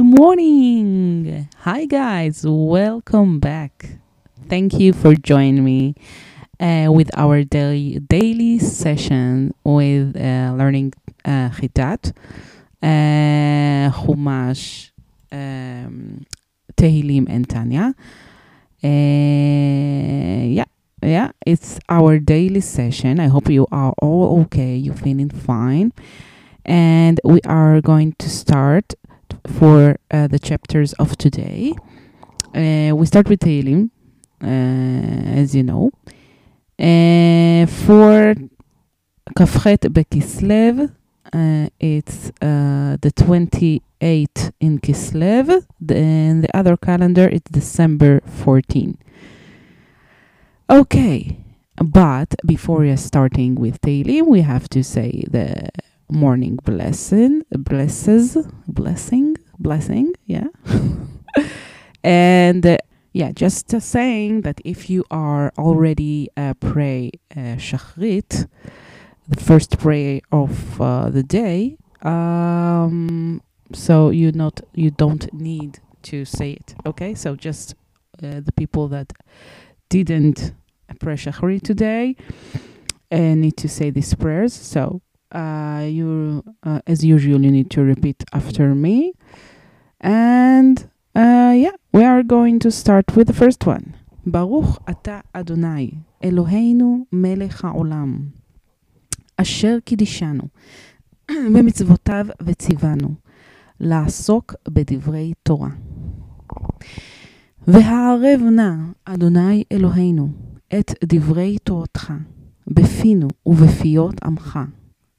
Good morning. Hi, guys. Welcome back. Thank you for joining me uh, with our daily, daily session with uh, learning uh, uh, Chumash, um, and Tanya. Uh, yeah, yeah, it's our daily session. I hope you are all okay. You're feeling fine. And we are going to start for uh, the chapters of today. Uh, we start with Tehillim, uh, as you know. Uh, for Kafchet Bekislev, uh, it's uh, the 28th in Kislev, the, and the other calendar it's December 14. Okay, but before we are starting with Tehillim, we have to say the morning blessing, blesses, blessing, blessing, yeah. and uh, yeah, just uh, saying that if you are already uh, pray uh, Shachrit, the first prayer of uh, the day, um, so you not you don't need to say it. Okay, so just uh, the people that didn't pray Shachrit today uh, need to say these prayers. So uh, you, uh, as usual, you need to repeat after me. And uh, yeah, we are going to start with the first one. ברוך אתה אדוני, אלוהינו מלך העולם, אשר קידישנו, במצוותיו וציוונו, לעסוק בדברי תורה. והערב נא, אדוני אלוהינו, את דברי תורתך, בפינו ובפיות עמך,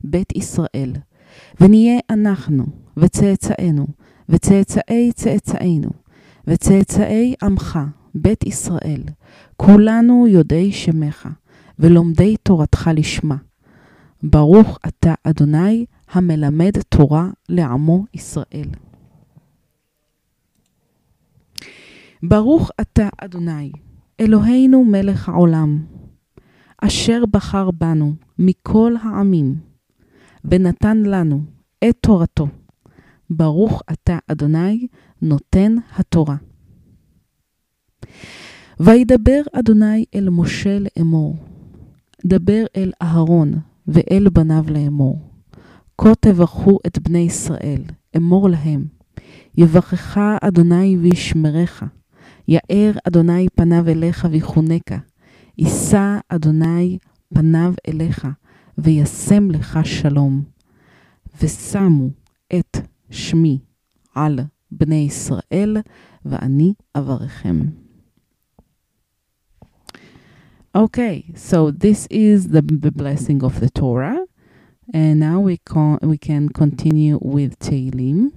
בית ישראל, ונהיה אנחנו, וצאצאינו, וצאצאי צאצאינו, וצאצאי עמך, בית ישראל, כולנו יודעי שמך, ולומדי תורתך לשמה. ברוך אתה, אדוני, המלמד תורה לעמו ישראל. ברוך אתה, אדוני, אלוהינו מלך העולם, אשר בחר בנו מכל העמים, ונתן לנו את תורתו. ברוך אתה, אדוני, נותן התורה. וידבר אדוני אל משה לאמור, דבר אל אהרון ואל בניו לאמור. כה תברכו את בני ישראל, אמור להם, יברכך אדוני וישמרך, יאר אדוני פניו אליך ויחונקה, יישא אדוני פניו אליך, וישם לך שלום. ושמו את שמי על בני ישראל, ואני אברכם. Okay, so this is the, the blessing of the Torah. And now we can, we can continue with Tehillim.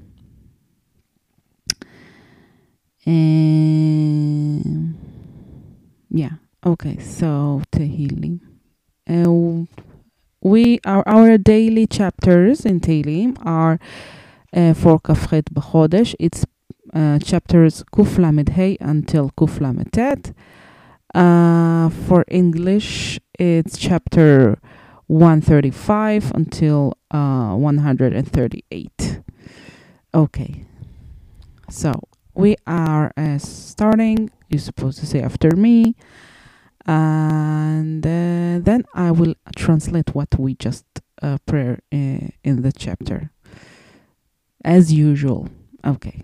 And yeah, okay, so Tehillim. Uh, we our our daily chapters in Tehillim are uh, for Kafchet B'Chodesh. It's uh, chapters Kuf Lamed Hey until Kuf Lamed Tet. Uh, for English, it's chapter 135 until uh, 138. Okay, so we are uh, starting. You're supposed to say after me, and uh, then I will translate what we just uh, prayer uh, in the chapter, as usual. Okay.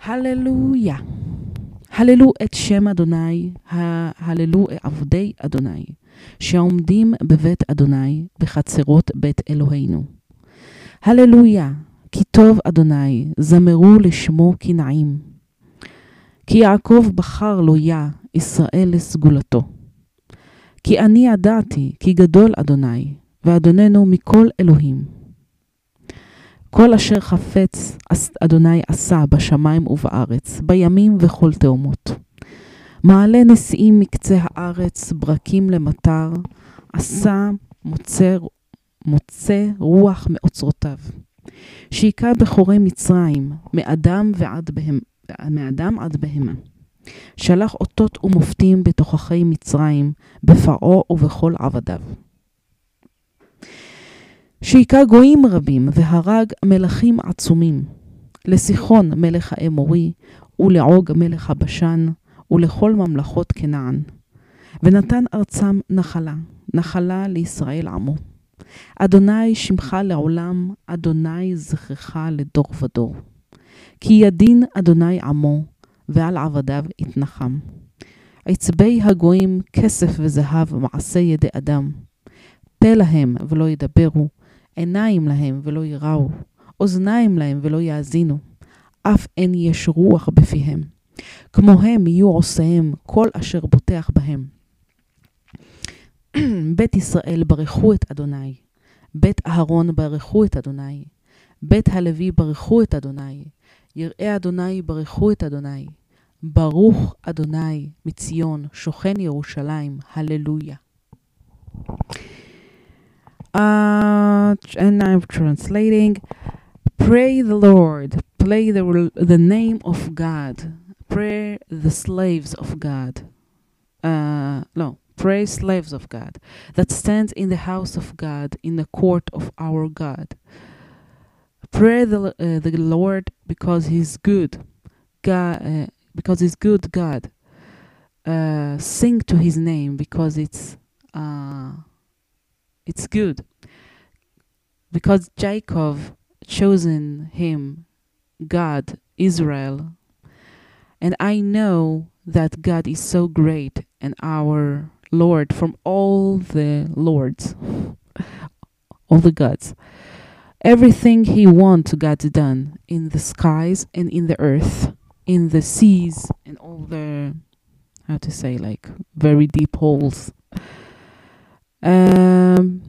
Hallelujah. הללו את שם אדוני, הללו עבדי אדוני, שעומדים בבית אדוני, בחצרות בית אלוהינו. הללויה, כי טוב אדוני, זמרו לשמו כי נעים. כי יעקב בחר לו יה, ישראל לסגולתו. כי אני ידעתי, כי גדול אדוני, ואדוננו מכל אלוהים. כל אשר חפץ אדוני עשה בשמיים ובארץ, בימים וכל תאומות. מעלה נשיאים מקצה הארץ, ברקים למטר, עשה מוצא, מוצא רוח מאוצרותיו. שהיכה בכורי מצרים, מאדם ועד בהם, מאדם עד בהמה. שלח אותות ומופתים בתוככי מצרים, בפרעה ובכל עבדיו. שהיכה גויים רבים והרג מלכים עצומים, לסיחון מלך האמורי, ולעוג מלך הבשן, ולכל ממלכות כנען. ונתן ארצם נחלה, נחלה לישראל עמו. אדוני שמך לעולם, אדוני זכרך לדור ודור. כי ידין אדוני עמו, ועל עבדיו יתנחם. עצבי הגויים כסף וזהב מעשה ידי אדם. פה להם ולא ידברו, עיניים להם ולא יראו, אוזניים להם ולא יאזינו, אף אין יש רוח בפיהם. כמוהם יהיו עושיהם כל אשר בוטח בהם. בית ישראל ברכו את אדוני, בית אהרון ברכו את אדוני, בית הלוי ברכו את אדוני, יראי אדוני ברכו את אדוני. ברוך אדוני מציון, שוכן ירושלים, הללויה. Uh, and I'm translating. Pray the Lord, play the, the name of God, pray the slaves of God. Uh, no, pray slaves of God that stands in the house of God, in the court of our God. Pray the, uh, the Lord because He's good, God, uh, because He's good God. Uh, sing to His name because it's uh, it's good. Because Jacob chosen him, God, Israel, and I know that God is so great and our Lord from all the lords, all the gods. Everything he wants God done in the skies and in the earth, in the seas and all the how to say like very deep holes. Um,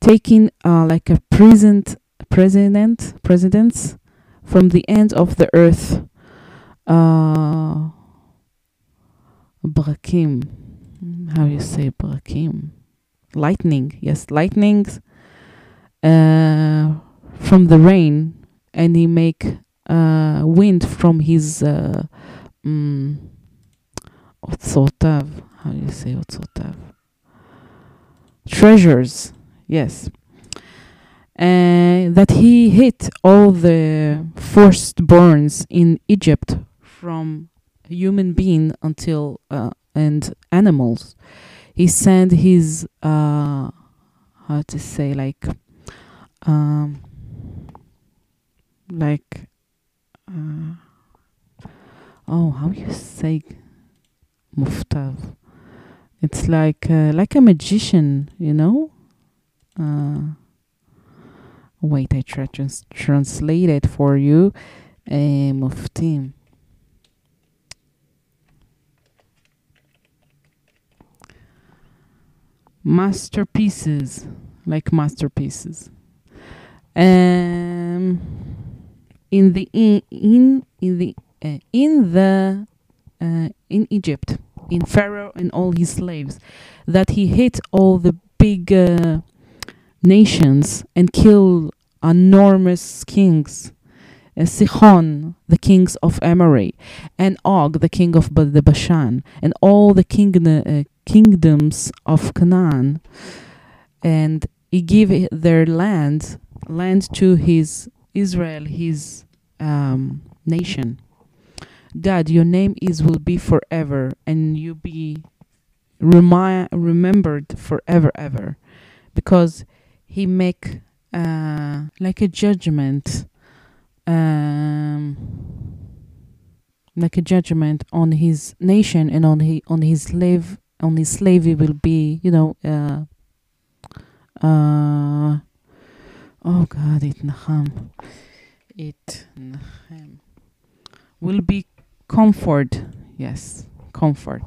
taking uh, like a present president presidents from the end of the earth. Uh, brakim, how you say brakim? Lightning, yes, lightnings uh, from the rain, and he make uh, wind from his uh, mm, otsotav. How do you say otsotav? Treasures, yes. Uh, that he hit all the firstborns in Egypt from human being until uh, and animals. He sent his uh, how to say like um, like uh, oh how you say muftav it's like uh, like a magician you know? Uh, wait i try to trans- translate it for you. Uh, muftim masterpieces like masterpieces um in the in in, in the uh, in the uh, in Egypt in Pharaoh and all his slaves that he hit all the big uh, nations and killed enormous kings uh, Sichon, the kings of Amorite, and Og, the king of the Bashan, and all the king, uh, kingdoms of Canaan. And he gave their land, land to his Israel, his um, nation. God, your name is will be forever, and you be remi- remembered forever, ever, because He make uh, like a judgment, um, like a judgment on His nation and on he on His slave on His slave. He will be, you know, uh, uh, oh God, itnachem will be comfort. Yes, comfort.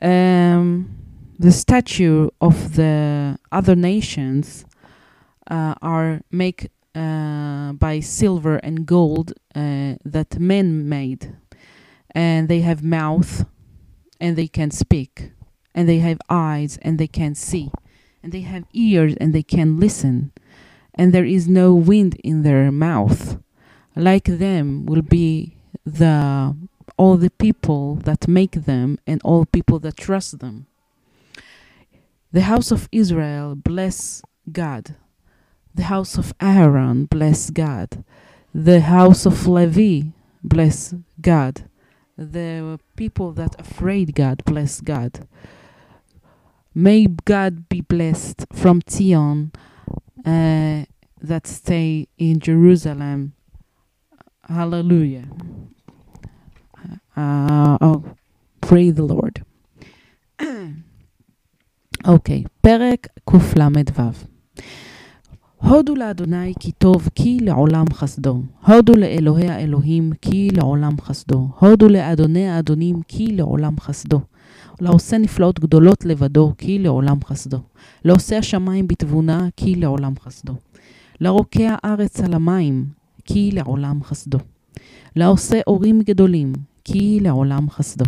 Um, the statue of the other nations uh, are make uh, by silver and gold uh, that men made, and they have mouth, and they can speak, and they have eyes, and they can see, and they have ears, and they can listen, and there is no wind in their mouth. Like them will be the all the people that make them and all people that trust them. The house of Israel bless God. The house of Aaron, bless God. The house of Levi, bless God. The people that afraid God, bless God. May God be blessed from Zion uh, that stay in Jerusalem. Hallelujah. Uh, oh, pray the Lord. אוקיי, okay, פרק קל"ו הודו לאדוני כי טוב כי לעולם חסדו. הודו לאלוהי האלוהים כי לעולם חסדו. הודו לאדוני האדונים כי לעולם חסדו. לעושה נפלאות גדולות לבדו כי לעולם חסדו. לעושה השמיים בתבונה כי לעולם חסדו. לרוקע ארץ על המים כי לעולם חסדו. לעושה אורים גדולים כי לעולם חסדו.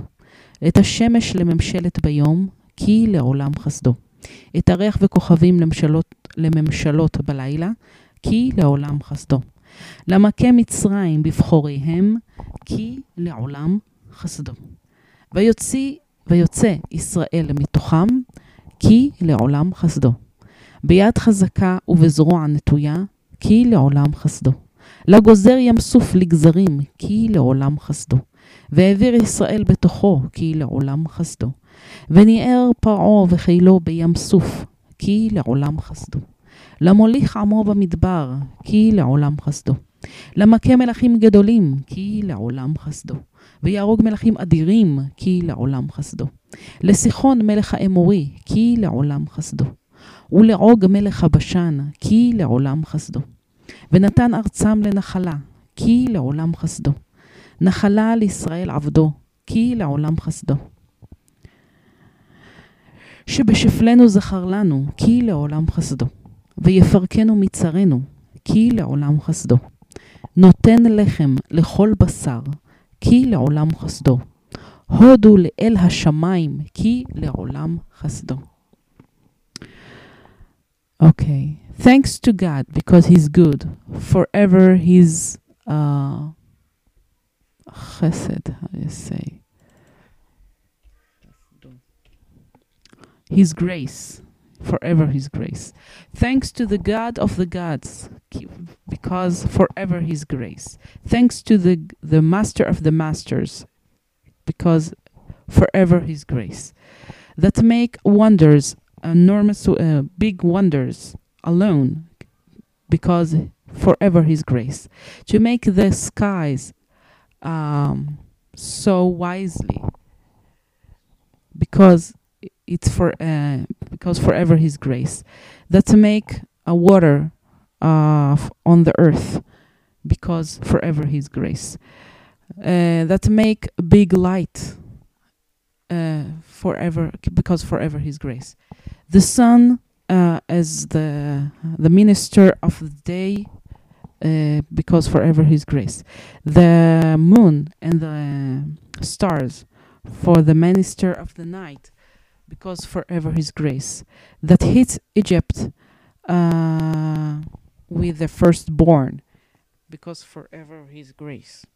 את השמש לממשלת ביום כי לעולם חסדו. את הריח וכוכבים לממשלות, לממשלות בלילה, כי לעולם חסדו. למכה מצרים בבחוריהם, כי לעולם חסדו. ויוציא, ויוצא ישראל מתוכם, כי לעולם חסדו. ביד חזקה ובזרוע נטויה, כי לעולם חסדו. לגוזר ים סוף לגזרים, כי לעולם חסדו. והעביר ישראל בתוכו, כי לעולם חסדו. וניער פרעה וחילו בים סוף, כי לעולם חסדו. למוליך עמו במדבר, כי לעולם חסדו. למכה מלכים גדולים, כי לעולם חסדו. ויהרוג מלכים אדירים, כי לעולם חסדו. לסיחון מלך האמורי, כי לעולם חסדו. ולעוג מלך הבשן, כי לעולם חסדו. ונתן ארצם לנחלה, כי לעולם חסדו. נחלה לישראל עבדו, כי לעולם חסדו. שבשפלנו זכר לנו, כי לעולם חסדו. ויפרקנו מצרינו, כי לעולם חסדו. נותן לחם לכל בשר, כי לעולם חסדו. הודו לאל השמיים, כי לעולם חסדו. Okay, thanks to God because He's good. Forever His uh, chesed, how do you say? His grace, forever His grace. Thanks to the God of the gods, because forever His grace. Thanks to the the Master of the masters, because forever His grace. That make wonders, enormous, uh, big wonders alone, because forever His grace. To make the skies um, so wisely, because it's for uh, because forever his grace that to make a water uh, on the earth because forever his grace. Uh, that make a big light uh, forever because forever his grace. The sun uh, as the the minister of the day uh, because forever his grace. The moon and the stars for the minister of the night because forever his grace, that hits Egypt uh, with the firstborn, because forever his grace.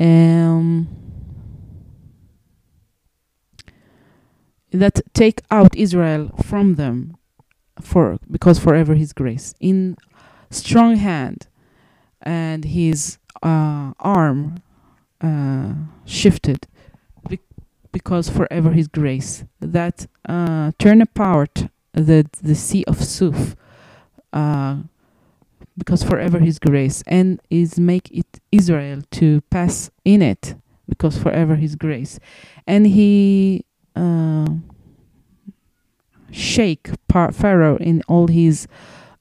Um, that take out Israel from them for because forever his grace in strong hand and his uh, arm uh, shifted be- because forever his grace. That uh, turn apart the the sea of Suf uh, because forever his grace and is make it Israel to pass in it because forever his grace. And he uh, shake Pharaoh in all his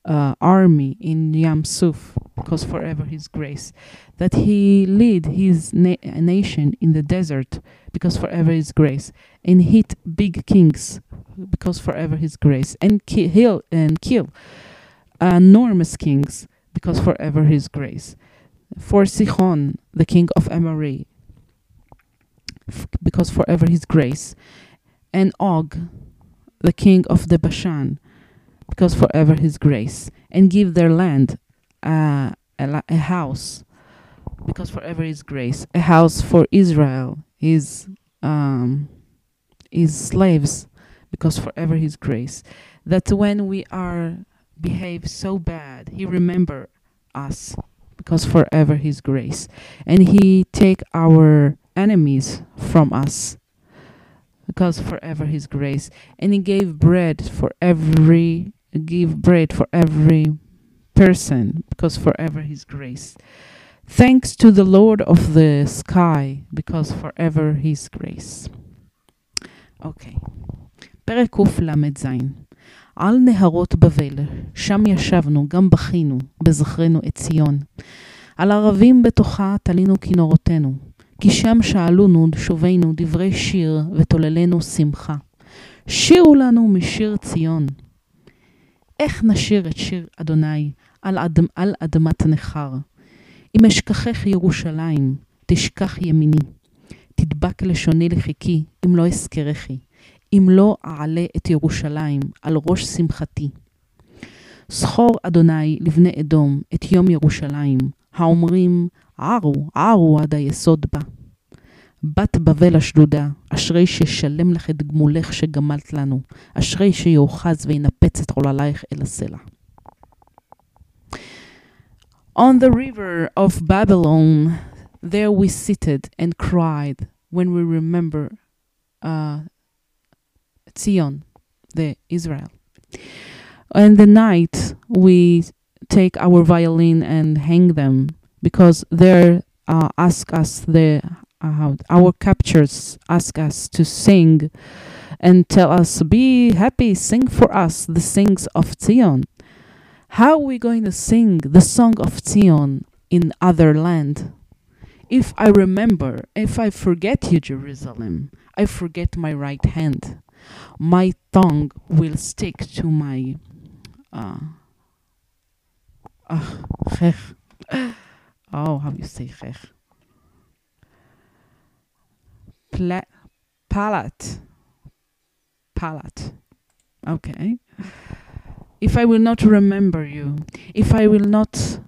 uh, army in Yam Suf because forever his grace that he lead his na- nation in the desert because forever his grace and hit big kings because forever his grace and ki- heal and kill enormous kings because forever his grace. For Sihon the king of Amori f- because forever his grace and Og the king of the Bashan because forever his grace and give their land uh, a, a house because forever his grace a house for israel is um, his slaves because forever his grace. That when we are behave so bad, he remember us because forever his grace. And he take our enemies from us because forever his grace. And he gave bread for every give bread for every person because forever his grace. Thanks to the Lord of the sky because forever his grace. אוקיי. Okay. פרק קל"ז על נהרות בבל, שם ישבנו, גם בכינו, בזכרנו את ציון. על ערבים בתוכה תלינו כינורותינו, כי שם שאלונו שובנו דברי שיר ותוללנו שמחה. שירו לנו משיר ציון. איך נשיר את שיר אדוני על, אדמ, על אדמת נכר? אם אשכחך ירושלים, תשכח ימיני. תדבק לשוני לחיקי, אם לא אזכרכי. אם לא אעלה את ירושלים על ראש שמחתי. זכור אדוני לבני אדום את יום ירושלים, האומרים ערו, ערו עד היסוד בה. בת בבל השדודה, אשרי ששלם לך את גמולך שגמלת לנו, אשרי שיאחז וינפץ את עוללייך אל הסלע. On the river of Babylon, there we seated and cried when we remember uh, Zion, the Israel. And the night we take our violin and hang them because there uh, ask us the uh, our captors ask us to sing and tell us be happy sing for us the sings of Zion how are we going to sing the song of Zion in other land? If I remember if I forget you Jerusalem I forget my right hand. My tongue will stick to my uh, uh, oh how you say Pla- palate palate okay if i will not remember you if i will not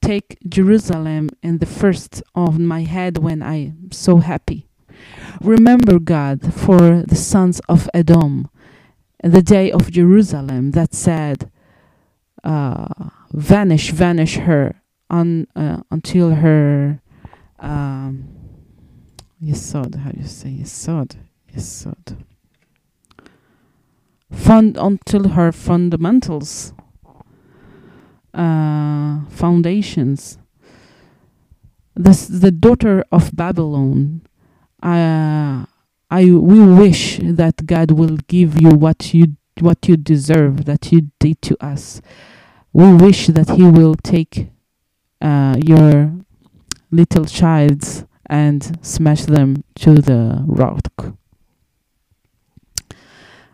take jerusalem in the first of my head when i am so happy remember god for the sons of edom the day of jerusalem that said uh, vanish vanish her un, uh, until her um, Yesod, how do you say Yesod? Yesod. Fund until her fundamentals, uh, foundations. This the daughter of Babylon. Uh, I we wish that God will give you what you what you deserve that you did to us. We wish that He will take uh, your little child's and smash them to the rock.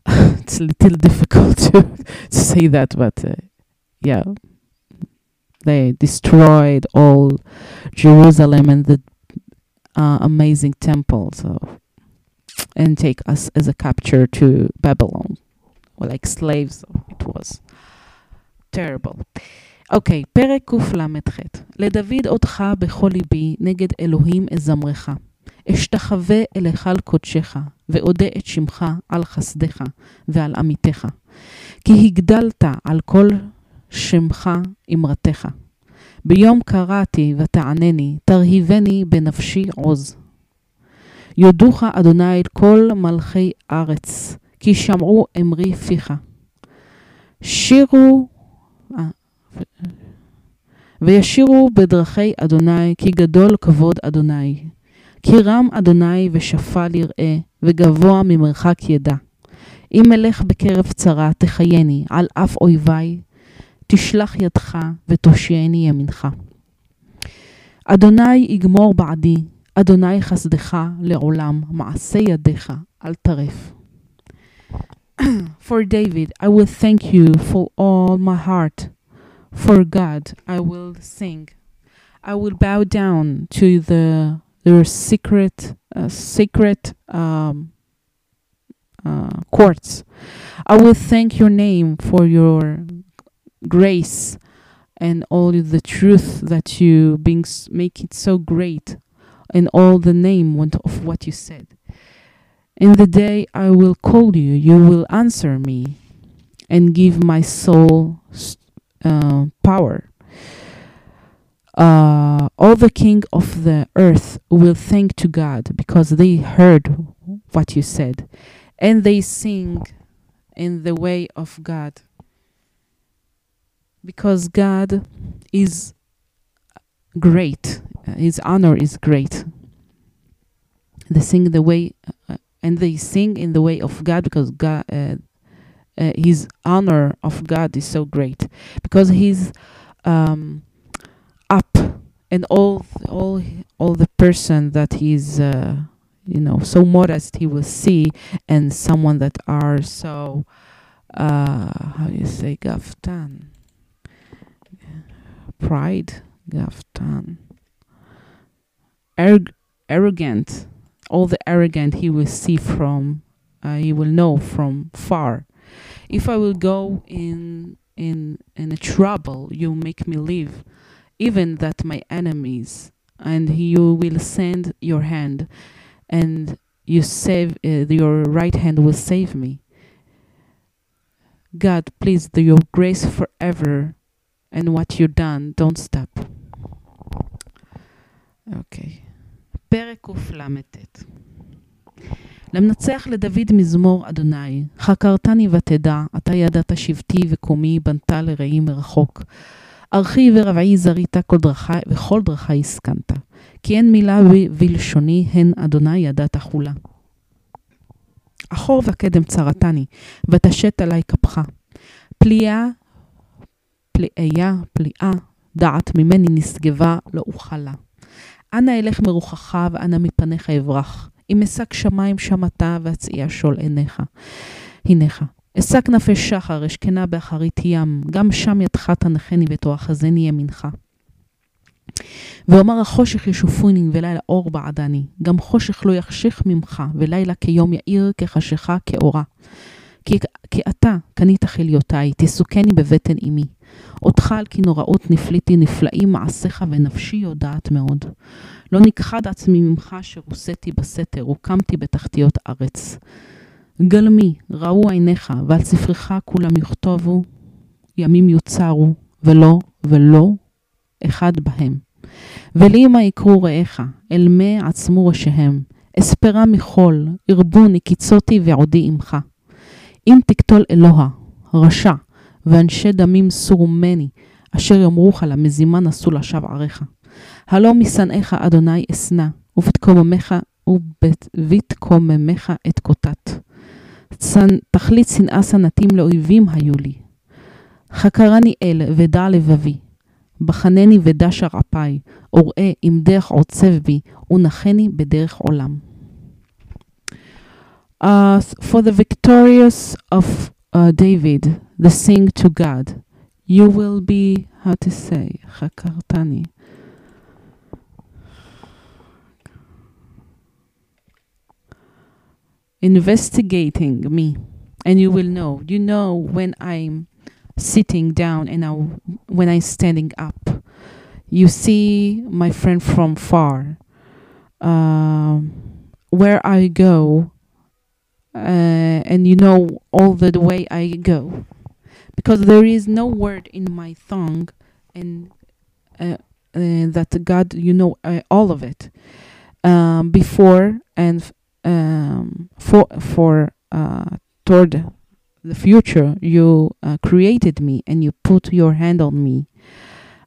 it's a little difficult to, to say that, but uh, yeah, they destroyed all Jerusalem and the uh, amazing temple, so and take us as a capture to Babylon, or like slaves. It was terrible. אוקיי, okay, פרק קל"ח. לדוד אותך בכל ליבי, נגד אלוהים אזמרך. אשתחווה אל היכל קודשך, ואודה את שמך על חסדך ועל עמיתך. כי הגדלת על כל שמך אמרתך. ביום קראתי ותענני, תרהיבני בנפשי עוז. יודוך אדוני כל מלכי ארץ, כי שמעו אמרי פיך. שירו וישירו בדרכי אדוני, כי גדול כבוד אדוני. כי רם אדוני ושפל יראה, וגבוה ממרחק ידע. אם אלך בקרב צרה, תחייני, על אף אויבי, תשלח ידך ותושיעני ימינך. אדוני יגמור בעדי, אדוני חסדך לעולם, מעשה ידיך אל טרף. For David, I will thank you for all my heart. For God I will sing. I will bow down to the their secret uh, secret um, uh, courts. I will thank your name for your grace and all the truth that you being make it so great and all the name of what you said. In the day I will call you, you will answer me and give my soul uh, power. Uh, all the king of the earth will thank to God because they heard what you said and they sing in the way of God. Because God is great his honor is great. They sing the way uh, and they sing in the way of God because God uh, uh, his honor of God is so great. Because His um, and all all all the person that he's uh, you know so modest he will see and someone that are so uh, how do you say gaftan. Pride gaftan. Arrog- arrogant. All the arrogant he will see from uh, he will know from far. If i will go in in in a trouble you make me live even that my enemies and you will send your hand and you save uh, your right hand will save me god please do your grace forever and what you done don't stop okay פרק קלט למנצח לדוד מזמור אדוני, חקרתני ותדע, אתה ידעת שבטי וקומי, בנתה לרעים מרחוק. ארכי ורבעי זרית כל דרכי, וכל דרכי הסכנת. כי אין מילה בלשוני, הן אדוני ידעת חולה. אחור וקדם צרתני, ותשת עלי כפך. פליאה, פליאה, פליאה, דעת ממני נשגבה, לא אוכלה. אנה אלך מרוחך, ואנה מפניך אברח. אם אשק שמיים שמעת, ואצעי שול עיניך. הנך. אשא כנפי שחר, אשכנה באחרית ים, גם שם ידך תנחני ותאחזני ימינך. ואומר החושך ישופוני ולילה אור בעדני, גם חושך לא יחשיך ממך, ולילה כיום יאיר כחשיכה כאורה. כי, כי אתה קנית חיליותיי, תסוכני בבטן אמי. אותך על כי נוראות נפליתי נפלאים מעשיך ונפשי יודעת מאוד. לא נכחד עצמי ממך שרוסתי בסתר, הוקמתי בתחתיות ארץ. גלמי, ראו עיניך, ועל ספרך כולם יכתובו, ימים יוצרו, ולא ולא אחד בהם. ולימה יקרו רעיך, אל מה עצמו ראשיהם, אספרה מחול, ירבו נקיצותי ועודי עמך. אם תקטול אלוה, רשע, ואנשי דמים סורו ממני, אשר יאמרוך למזימה נשאו לשווא עריך. הלא משנאיך אדוני אשנא, ובתקוממך ובתקוממך את קוטט. תכלית שנאה שנאתים לאויבים היו לי. חקרני אל ודע לבבי, בחנני ודע שרעפיי, וראה אם דרך עוצב בי, ונחני בדרך עולם. Uh, for the victorious of uh, David, the sing to God, you will be, how to say, חקרתני. Investigating me. And you will know. You know when i'm sitting down and when i'm standing up. You see my friend from far um, where i go uh, and you know all the, the way i go. Because there is no word in my tongue and uh, uh, that god you know uh, all of it. Um, before and um, for for uh, toward the future you uh, created me and you put your hand on me.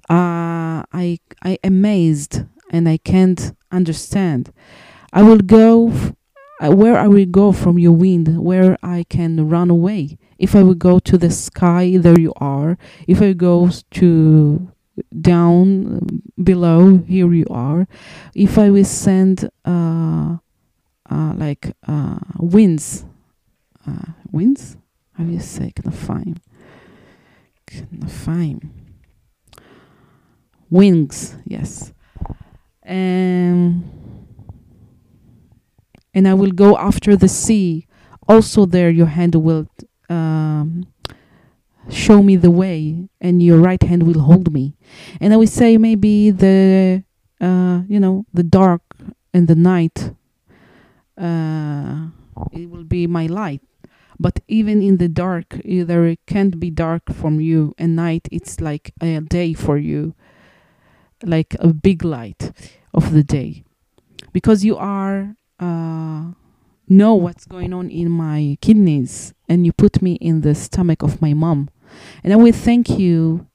Uh, i i amazed and i can't understand. I will go f- uh, where i will go from your wind where i can run away. If i will go to the sky there you are. If i go to down below here you are. If i will send uh, like uh, winds. Uh, winds? How do you say knafayim? Knafayim. Wings, yes. And and I will go after the sea. Also, there your hand will um, show me the way, and your right hand will hold me. And I will say maybe the uh, you know the dark and the night uh, it will be my light. But even in the dark there can't be dark from you and night it's like a day for you like a big light of the day. Because you are uh, know what's going on in my kidneys and you put me in the stomach of my mom. And i will thank you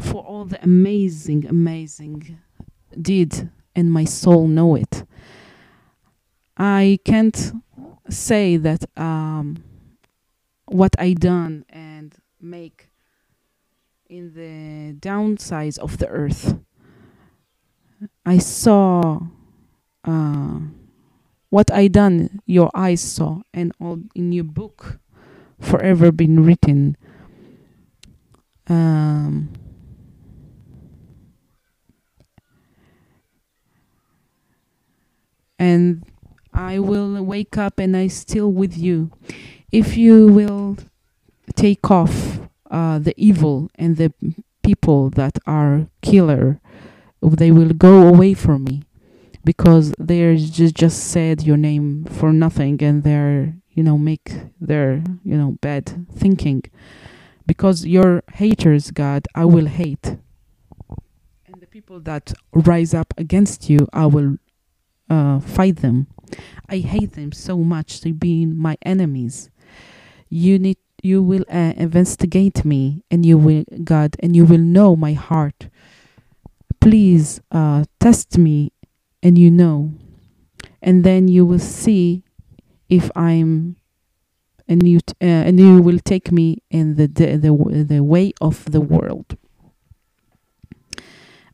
for all the amazing amazing deed and my soul know it i can't say that um, what i done and make in the downsides of the earth I saw uh, what I done, your eyes saw, and all in your book, forever been written. Um, and I will wake up and I still with you. If you will take off uh, the evil and the people that are killer they will go away from me because they're just just said your name for nothing and they're you know make their you know bad thinking. Because your haters god i will hate. And the people that rise up against you i will uh, fight them i hate them so much they being my enemies. You need you will uh, investigate me and you will god and you will know my heart. Please uh, test me and you know. And then you will see if i'm and you t- uh, and you will take me in the, the the the way of the world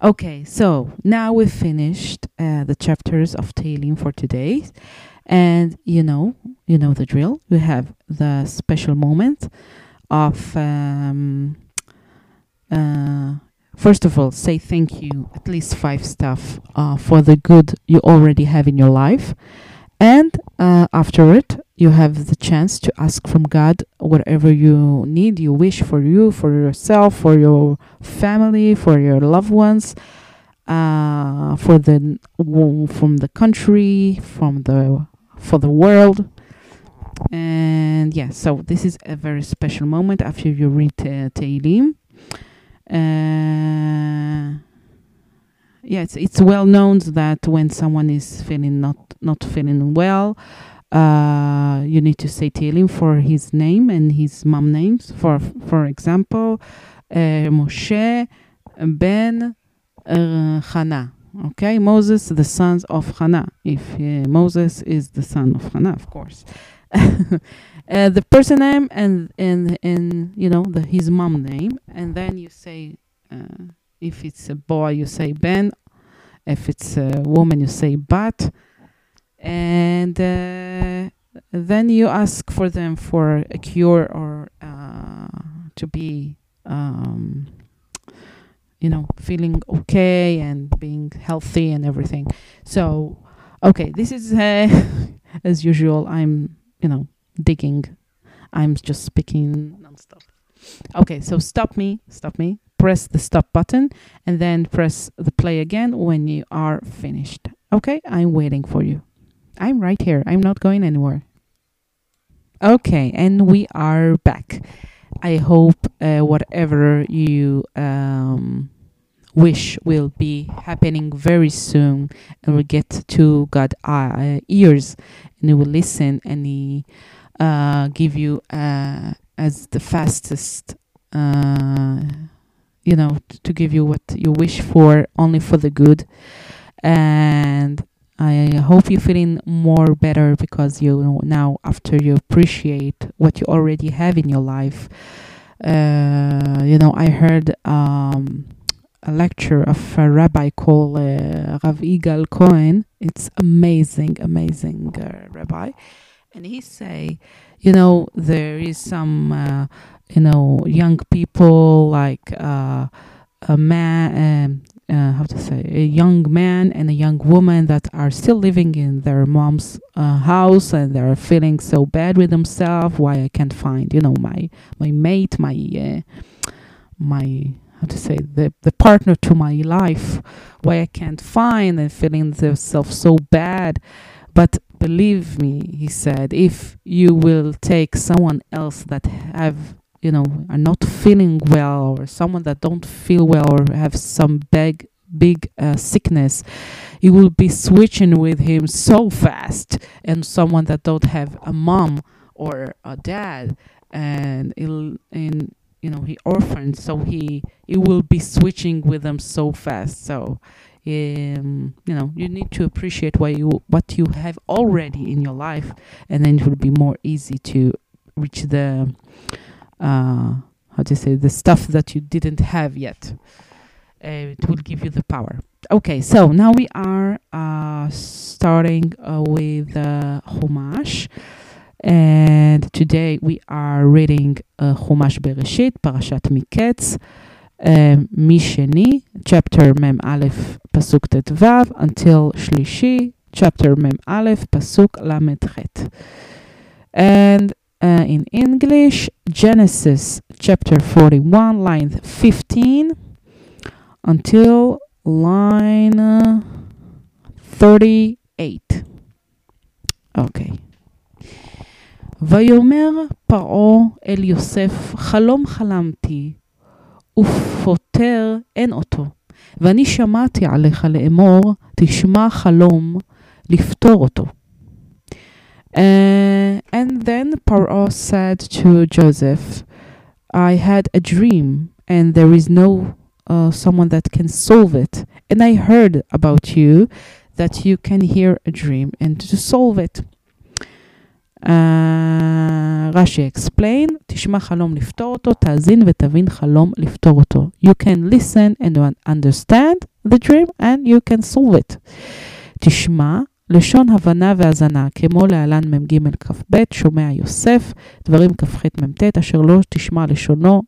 okay so now we've finished uh, the chapters of Tehillim for today and you know you know the drill we have the special moment of um, uh, first of all, say thank you at least five stuff uh, for the good you already have in your life. And uh, after it, you have the chance to ask from God whatever you need, you wish for you, for yourself, for your family, for your loved ones, uh, for the from the country, from the for the world. And yeah, so this is a very special moment after you read uh, Tehillim uh, yeah, it's, it's well known that when someone is feeling not not feeling well, uh, you need to say Tehillim for his name and his mom names. For for example, uh, Moshe ben uh, Hannah. Okay, Moses, the sons of Hannah. If uh, Moses is the son of Hannah, of course. uh, the person name and and and you know the his mom name, and then you say uh, if it's a boy you say Ben, if it's a woman you say Bat, and uh, then you ask for them for a cure or uh, to be. Um, you know, feeling okay and being healthy and everything. So, okay, this is uh, as usual. I'm, you know, digging. I'm just speaking nonstop. Okay, so stop me, stop me. Press the stop button and then press the play again when you are finished. Okay, I'm waiting for you. I'm right here. I'm not going anywhere. Okay, and we are back. I hope uh, whatever you um, wish will be happening very soon and will get to God uh, ears and He will listen and He uh, give you uh, as the fastest, uh, you know, to give you what you wish for, only for the good. And I hope you're feeling more better because you know now after you appreciate what you already have in your life. Uh, you know, I heard um, a lecture of a rabbi called uh, Rav Igal Cohen. It's amazing, amazing uh, rabbi and he say you know there is some uh, you know young people like uh, a man um, uh, how to say a young man and a young woman that are still living in their mom's uh, house and they're feeling so bad with themselves. Why i can't find you know my my mate my uh, my how to say the the partner to my life. Why i can't find and feeling themselves so bad. But believe me, he said, if you will take someone else that have you know are not feeling well or someone that don't feel well or have some big big uh, sickness you will be switching with him so fast. And someone that don't have a mom or a dad and it'll and you know he orphaned so he he will be switching with them so fast. So um, you know you need to appreciate what you what you have already in your life and then it will be more easy to reach the uh, how to say the stuff that you didn't have yet. Uh, it will give you the power. Okay, so now we are uh, starting uh, with uh, Chumash. And today we are reading uh, Chumash Bereshit, Parashat Miketz, um, Misheni, chapter Mem Aleph, Pasuk Tet Vav, until Shlishi, chapter Mem Aleph, Pasuk Lamed Chet. And uh, in English, Genesis chapter 41, line 15, until line uh, 38. Okay. ויאמר פרעה אל יוסף, חלום חלמתי, ופוטר אין אותו. ואני שמעתי עליך לאמור, תשמע חלום, לפתור אותו. Uh, and then Paro said to Joseph, I had a dream, and there is no uh, someone that can solve it. And I heard about you that you can hear a dream and to solve it. רש"י explain, תשמע חלום לפתור אותו, תאזין ותבין חלום לפתור אותו. You can listen and understand the dream and you can solve it. תשמע, לשון הבנה והאזנה, כמו להלן מ"ג כ"ב, שומע יוסף, דברים כ"ח מ"ט, אשר לא תשמע לשונו,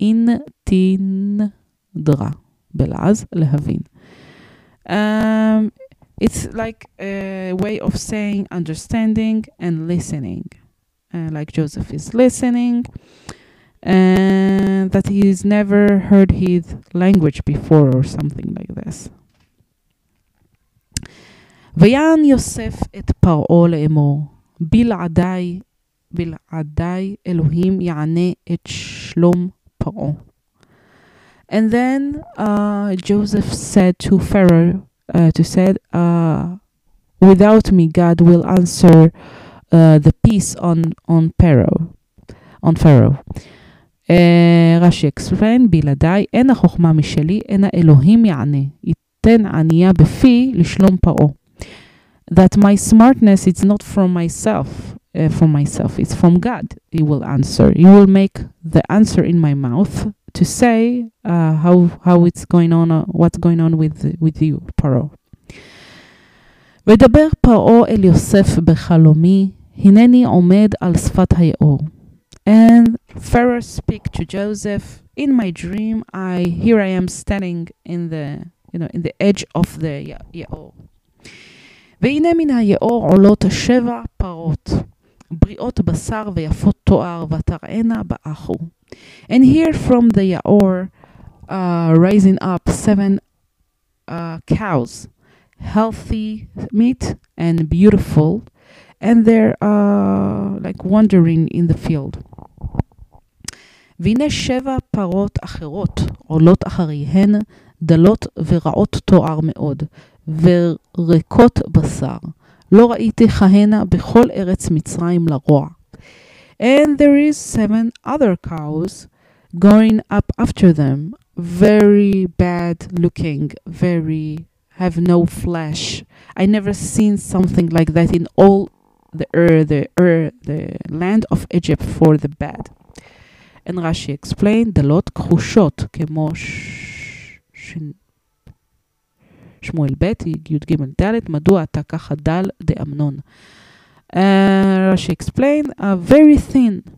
אינתינדרה, בלעז, להבין. Um, it's like a way of saying understanding and listening. Uh, like Joseph is listening, and that he's never heard his language before or something like this. ויען יוסף את פרעה לאמור, בלעדיי, בלעדיי אלוהים יענה את שלום פרעה. And then uh, Joseph said to Pharaoh, uh, to said, uh, without me, God will answer uh, the peace on on Pharaoh, on Pharaoh. רש"י explain, בלעדיי אין החוכמה משלי, אין האלוהים יענה. ייתן ענייה בפי לשלום פרעה. That my smartness is not from myself, uh, from myself, it's from God. He will answer. He will make the answer in my mouth to say uh, how how it's going on, uh, what's going on with with you, פרעה. ודבר פרעה אל יוסף בחלומי, הנני עומד על שפת היאור. And Pharaoh speak to Joseph, in my dream, I here I am standing in the you know in the edge of the יאור. והנה מן היאור עולות שבע פרות, בריאות בשר ויפות תואר, ותראינה באחו. And here from the Yaor, uh, rising up seven uh, cows, healthy meat and beautiful, and they're uh, like wandering in the field. והנה שבע פרות אחרות עולות אחריהן, דלות ורעות תואר מאוד, וריקות בשר. לא ראיתי כהנה בכל ארץ מצרים לרוע. And there is seven other cows going up after them, very bad looking, very have no flesh. I never seen something like that in all the er, the er, the land of Egypt for the bad. And Rashi explained, דלות כחושות כמו ש... שמואל ב', י"ג ד', מדוע אתה ככה דל דאמנון. Uh, Rashi explained, uh, very thin.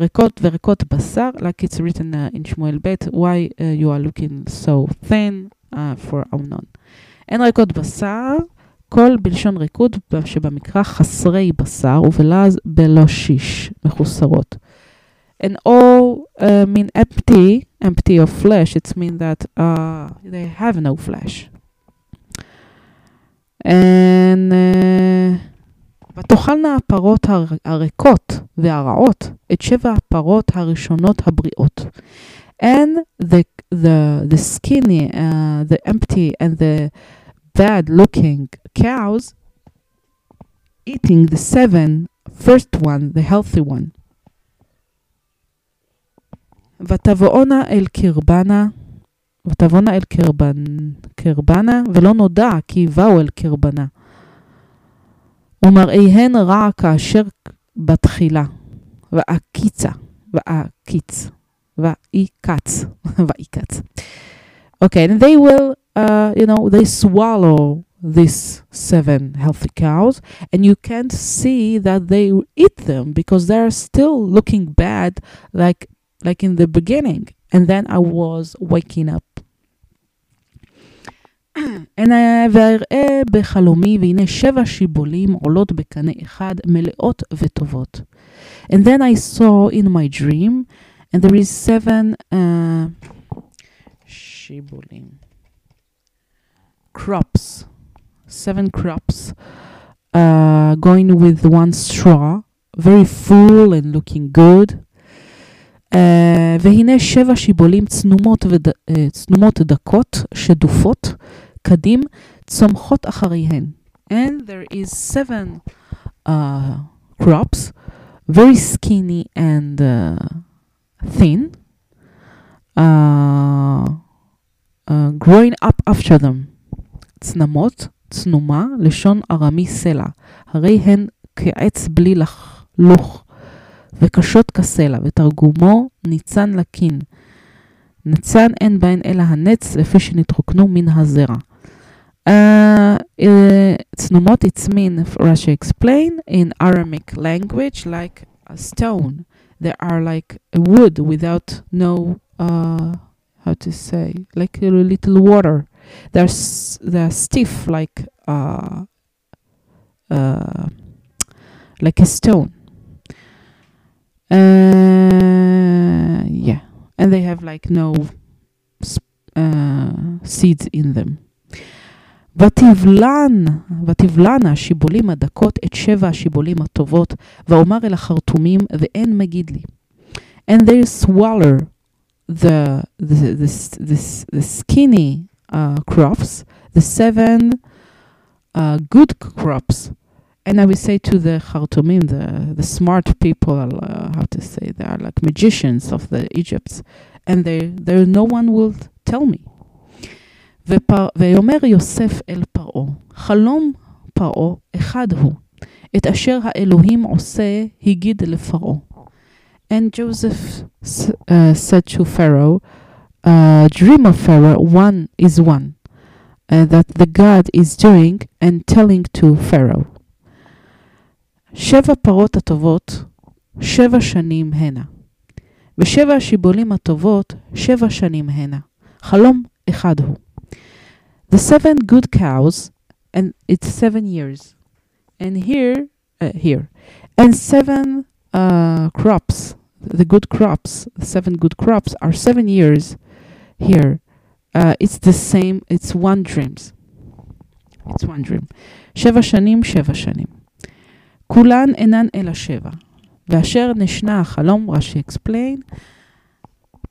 ריקות וריקות בשר, like it's written uh, in שמואל ב', why uh, you are looking so thin uh, for אמנון. אין ריקות בשר, כל בלשון ריקוד שבמקרא חסרי בשר ובלעז בלא שיש, מחוסרות. And all uh, mean empty, empty of flesh. It means that uh, they have no flesh. And, uh, ותאכלנה הפרות הריקות והרעות את שבע הפרות הראשונות הבריאות. And the, the, the skinny, uh, the empty and the bad looking cows eating the seven first one, the healthy one. ותבואנה אל קרבנה, ותבואנה אל קרבן, קרבנה, ולא נודע כי באו אל קרבנה. ומראיהן רע כאשר בתחילה, ועקיצה, ועקיץ, ועיקץ, ועיקץ. Okay, and they will, uh, you know, they swallow these seven healthy cows and you can't see that they eat them because they're still looking bad like like in the beginning and then i was waking up ואראה בחלומי והנה שבע שיבולים עולות בקנה אחד מלאות וטובות. And then I saw in my dream and there is seven uh, שיבולים crops seven crops uh, going with one straw, very full and looking good. Uh, והנה שבע שיבולים צנומות, וד, uh, צנומות דקות, שדופות, קדים, צומחות אחריהן. And there is seven uh, crops, very skinny and uh, thin, uh, uh, growing up after them. צנמות, צנומה, לשון ארמי סלע, הרי הן כעץ בלי לחלוך, וקשות כסלע, ותרגומו ניצן לקין. ניצן אין בהן אלא הנץ, לפי שנתרוקנו מן הזרע. Uh, uh, it's nomot, it's mean, Rashi explained, in Aramic language, like a stone. They are like a wood without no, uh, how to say, like a little water. They're, they're stiff like, uh, uh, like a stone. Uh, yeah, and they have like no uh, seeds in them. ותבלן, ותבלן השיבולים הדקות את שבע השיבולים הטובות, ואומר אל החרטומים, ואין מגיד לי. And they swallow the, the, the, the, the skinny uh, crops, the seven uh, good crops. And I will say to the Khartoumim, the, the smart people, uh, how to say, they are like magicians of the Egypts, and they, there no one will tell me. ויאמר יוסף אל פרעה, חלום פרעה אחד הוא, את אשר האלוהים עושה הגיד לפרעה. And Joseph uh, said to Pharaoh, uh, dream of Pharaoh, one is one uh, that the God is doing and telling to Pharaoh. שבע פרות הטובות, שבע שנים הנה. ושבע השיבולים הטובות, שבע שנים הנה. חלום אחד הוא. The seven good cows, and it's seven years. And here, uh, here, and seven uh, crops, the good crops, the seven good crops are seven years here uh, it's the same it's one dreams it's one dream שבע שנים שבע שנים כולן אינן אלא שבע ואשר נשנה החלום רש"י explain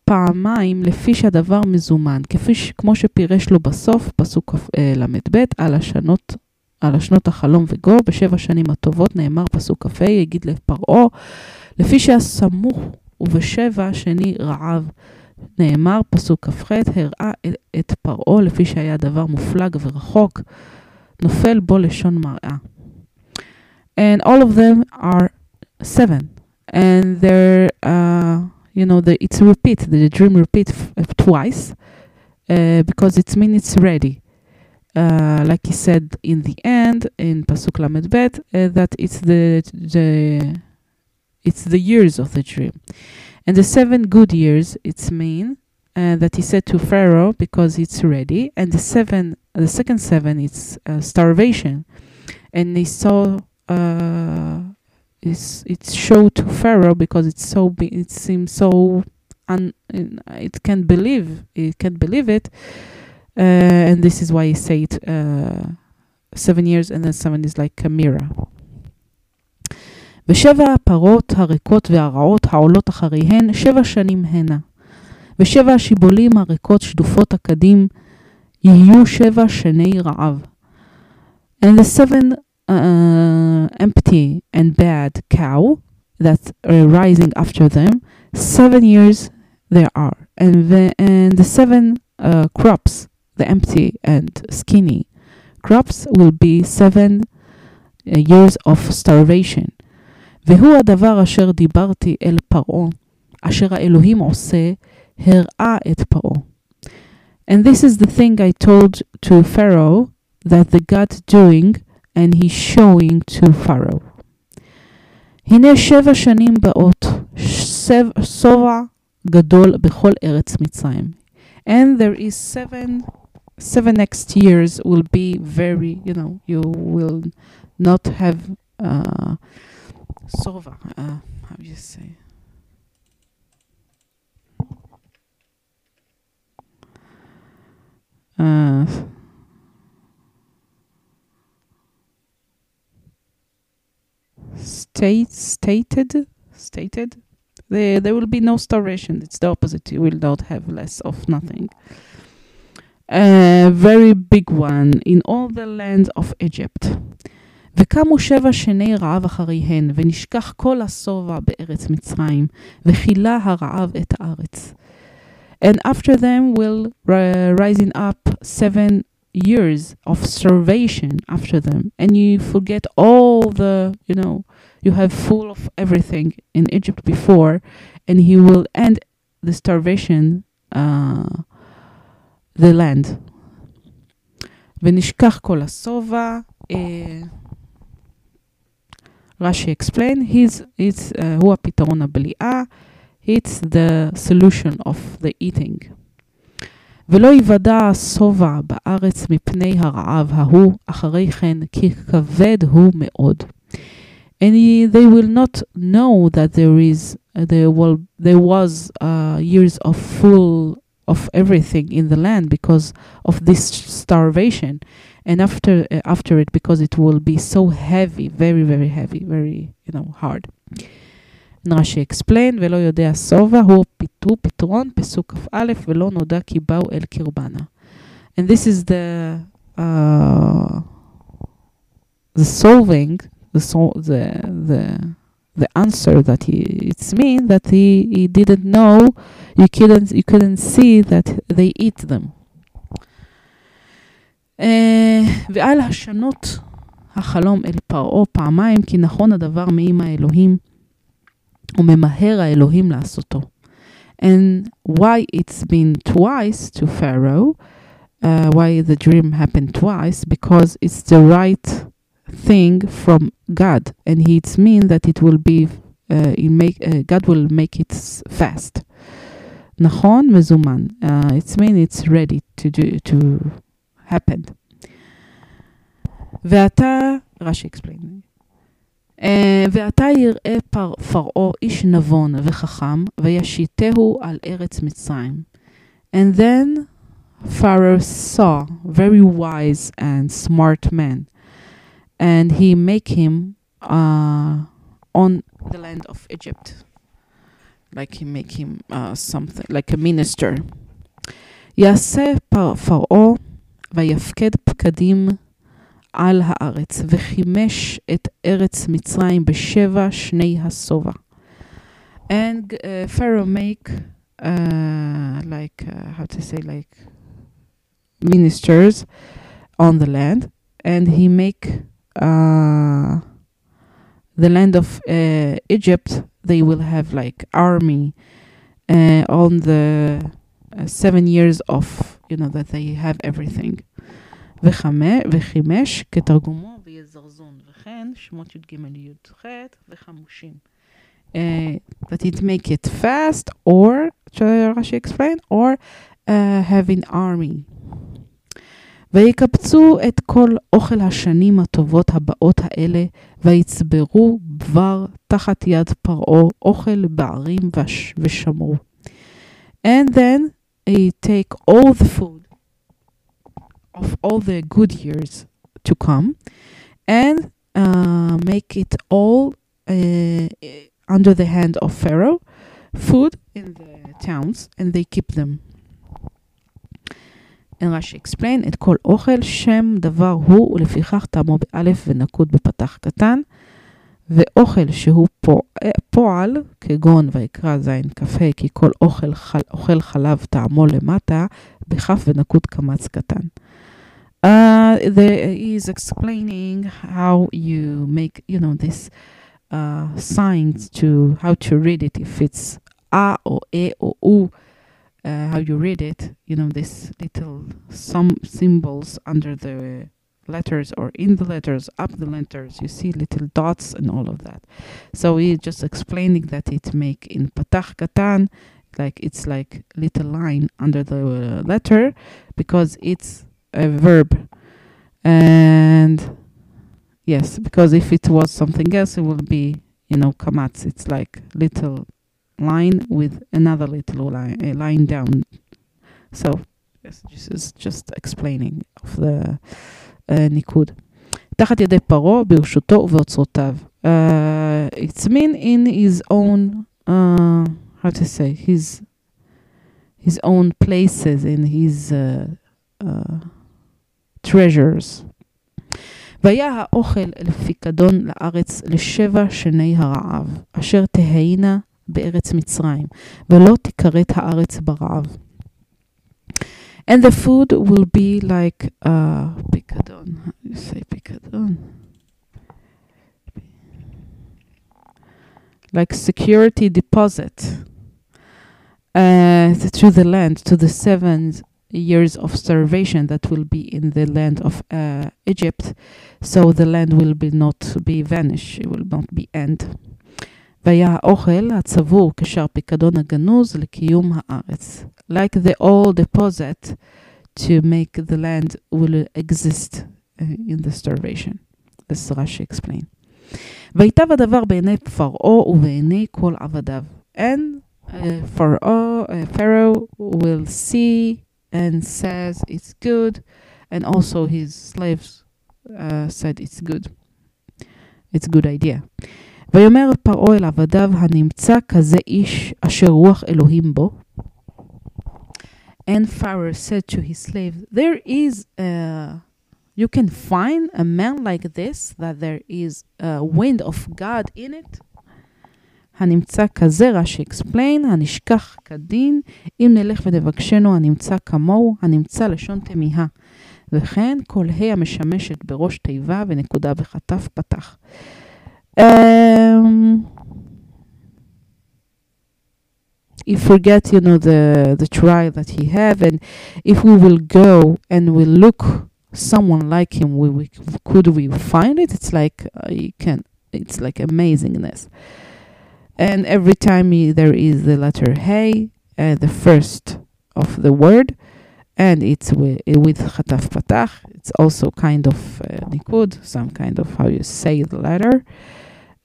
פעמיים לפי שהדבר מזומן כפי ש... כמו שפירש לו בסוף פסוק ל"ב על השנות על השנות החלום וגו בשבע שנים הטובות נאמר פסוק כ"ה יגיד לפרעה לפי שהסמוך ובשבע שני רעב נאמר, פסוק כ"ח, הראה את פרעה לפי שהיה דבר מופלג ורחוק, נופל בו לשון מראה. And all of them are seven. And they're, uh, you know, the, it's repeat, the dream repeat twice, uh, because it means it's ready. Uh, like he said in the end, in Pasuk Lamed Bet, uh, that it's the, the, it's the years of the dream. And the seven good years, it's mean uh, that he said to Pharaoh because it's ready. And the seven, the second seven, it's uh, starvation. And he saw, uh, it's, it's showed to Pharaoh because it's so, be, it seems so, un, it can't believe, it can't believe it. Uh, and this is why he said uh, seven years, and then seven is like a mirror. ושבע הפרות הריקות והרעות העולות אחריהן שבע שנים הנה. ושבע השיבולים הריקות שדופות הקדים יהיו שבע שני רעב. And the seven uh, empty and bad cow that are rising after them, seven years there are. And the, and the seven uh, crops, the empty and skinny crops, will be seven uh, years of starvation. והוא הדבר אשר דיברתי אל פרעה, אשר האלוהים עושה, הראה את פרעה. And this is the thing I told to Pharaoh that the God doing and he's showing to Pharaoh. הנה שבע שנים באות, שובע גדול בכל ארץ מצרים. And there is seven, seven next years will be very, you know, you will not have uh, sova, uh, how do you say? Uh, state stated stated there there will be no starvation it's the opposite you will not have less of nothing a very big one in all the land of Egypt וקמו שבע שני רעב אחריהן, ונשכח כל השובע בארץ מצרים, וכילה הרעב את הארץ. And after them will rising up seven years of starvation after them, and you forget all the, you know, you have full of everything in Egypt before, and he will end the starvation, uh, the land. ונשכח כל השובע. רש"י explain, he's, it's, uh, הוא הפתרון הבליעה, it's the solution of the eating. ולא יוודע השובע בארץ מפני הרעב ההוא, אחרי כן, כי כבד הוא מאוד. And he, they will not know that there is, uh, there, will, there was uh, years of full of everything in the land because of this starvation and after uh, after it because it will be so heavy very very heavy very you know hard. רש"י explain ולא יודע שובע הוא פיתו פתרון פסוק כ"א ולא נודע כי באו אל קרבנה. And this is the uh, the solving the so, the the the answer that he it's mean that he, he didn't know you couldn't you couldn't see that they eat them. Uh, ועל השנות החלום אל פרעה פעמיים כי נכון הדבר מעם האלוהים וממהר האלוהים לעשותו. And why it's been twice to Pharaoh, uh, why the dream happened twice, because it's the right thing from God, and it means that it will be, uh, it make, uh, God will make it fast. נכון, מזומן. Uh, it means it's ready to do, to happen. ואתה, רש"י explain. Uh, ועתה יראה פר, פרעה איש נבון וחכם, וישיתהו על ארץ מצרים. And then Pharaoh saw very wise and smart man, and he make him uh, on the land of Egypt. Like he make him uh, something, like a minister. יעשה פרעה ויפקד פקדים על הארץ, וחימש את ארץ מצרים בשבע שני השובע. And uh, Pharaoh make uh, like uh, how to say like ministers on the land, and he make uh, the land of uh, Egypt. They will have like army uh, on the uh, seven years of you know that they have everything. וחימש כתרגומו ויזרזון, וכן שמות י"ג י"ח וחמושים. Uh, that it make it fast or, Rashi explain, or uh, having army. ויקבצו את כל אוכל השנים הטובות הבאות האלה, ויצברו דבר תחת יד פרעה, אוכל בערים ושמרו. And then he take all the food of all the good years to come and uh, make it all uh, under the hand of Pharaoh, food in the towns, and they keep them. And Rashi explain, את כל אוכל שם דבר הוא, ולפיכך טעמו באלף ונקוד בפתח קטן, ואוכל שהוא פועל, כגון ויקרא זין כ"ה, כי כל אוכל, חל, אוכל חלב טעמו למטה, בכף ונקוד קמץ קטן. Uh, there is explaining how you make, you know, this uh, signs to how to read it if it's a or e or u, uh, how you read it. You know, this little some symbols under the letters or in the letters, up the letters. You see little dots and all of that. So we're just explaining that it make in patach katan, like it's like little line under the letter because it's a verb. And yes, because if it was something else, it would be, you know, kamatz. It's like little line with another little line, a line down. So yes, this is just explaining of the uh, ניקוד. תחת ידי פרעה, ברשותו ובאוצרותיו. Uh, it's mean in his own, uh, how to say, his, his own places, in his uh, uh, treasures. והיה האוכל לפיקדון לארץ לשבע שני הרעב, אשר תהיינה בארץ מצרים, ולא תכרת הארץ ברעב. And the food will be like uh, picadon. How do you say picadon? Like security deposit uh, to the land, to the seven years of starvation that will be in the land of uh, Egypt. So the land will be not be vanish, it will not be end. והיה האוכל הצבור כשאר פיקדון הגנוז לקיום הארץ. Like the old deposit to make the land will exist uh, in the starvation. This Rashi explain. ויטב הדבר בעיני פרעה ובעיני כל עבדיו. And uh, Pharaoh, uh, Pharaoh will see and says it's good, and also his slaves uh, said it's good. It's a good idea. ויאמר פרעה אל עבדיו הנמצא כזה איש אשר רוח אלוהים בו. And Pharaoh said to his slave, there is a, you can find a man like this, that there is a wind of God in it. הנמצא רש"י explain, הנשכח כדין, אם נלך ונבקשנו הנמצא כמוהו, הנמצא לשון תמיהה. וכן כל ה' המשמשת בראש תיבה ונקודה בחטף פתח. Um, if we get, you know, the the trial that he have, and if we will go and we look someone like him, we, we could we find it? It's like uh, you can. It's like amazingness. And every time he, there is the letter hey, uh, the first of the word, and it's with, with chataf patach. It's also kind of uh, nikud, some kind of how you say the letter.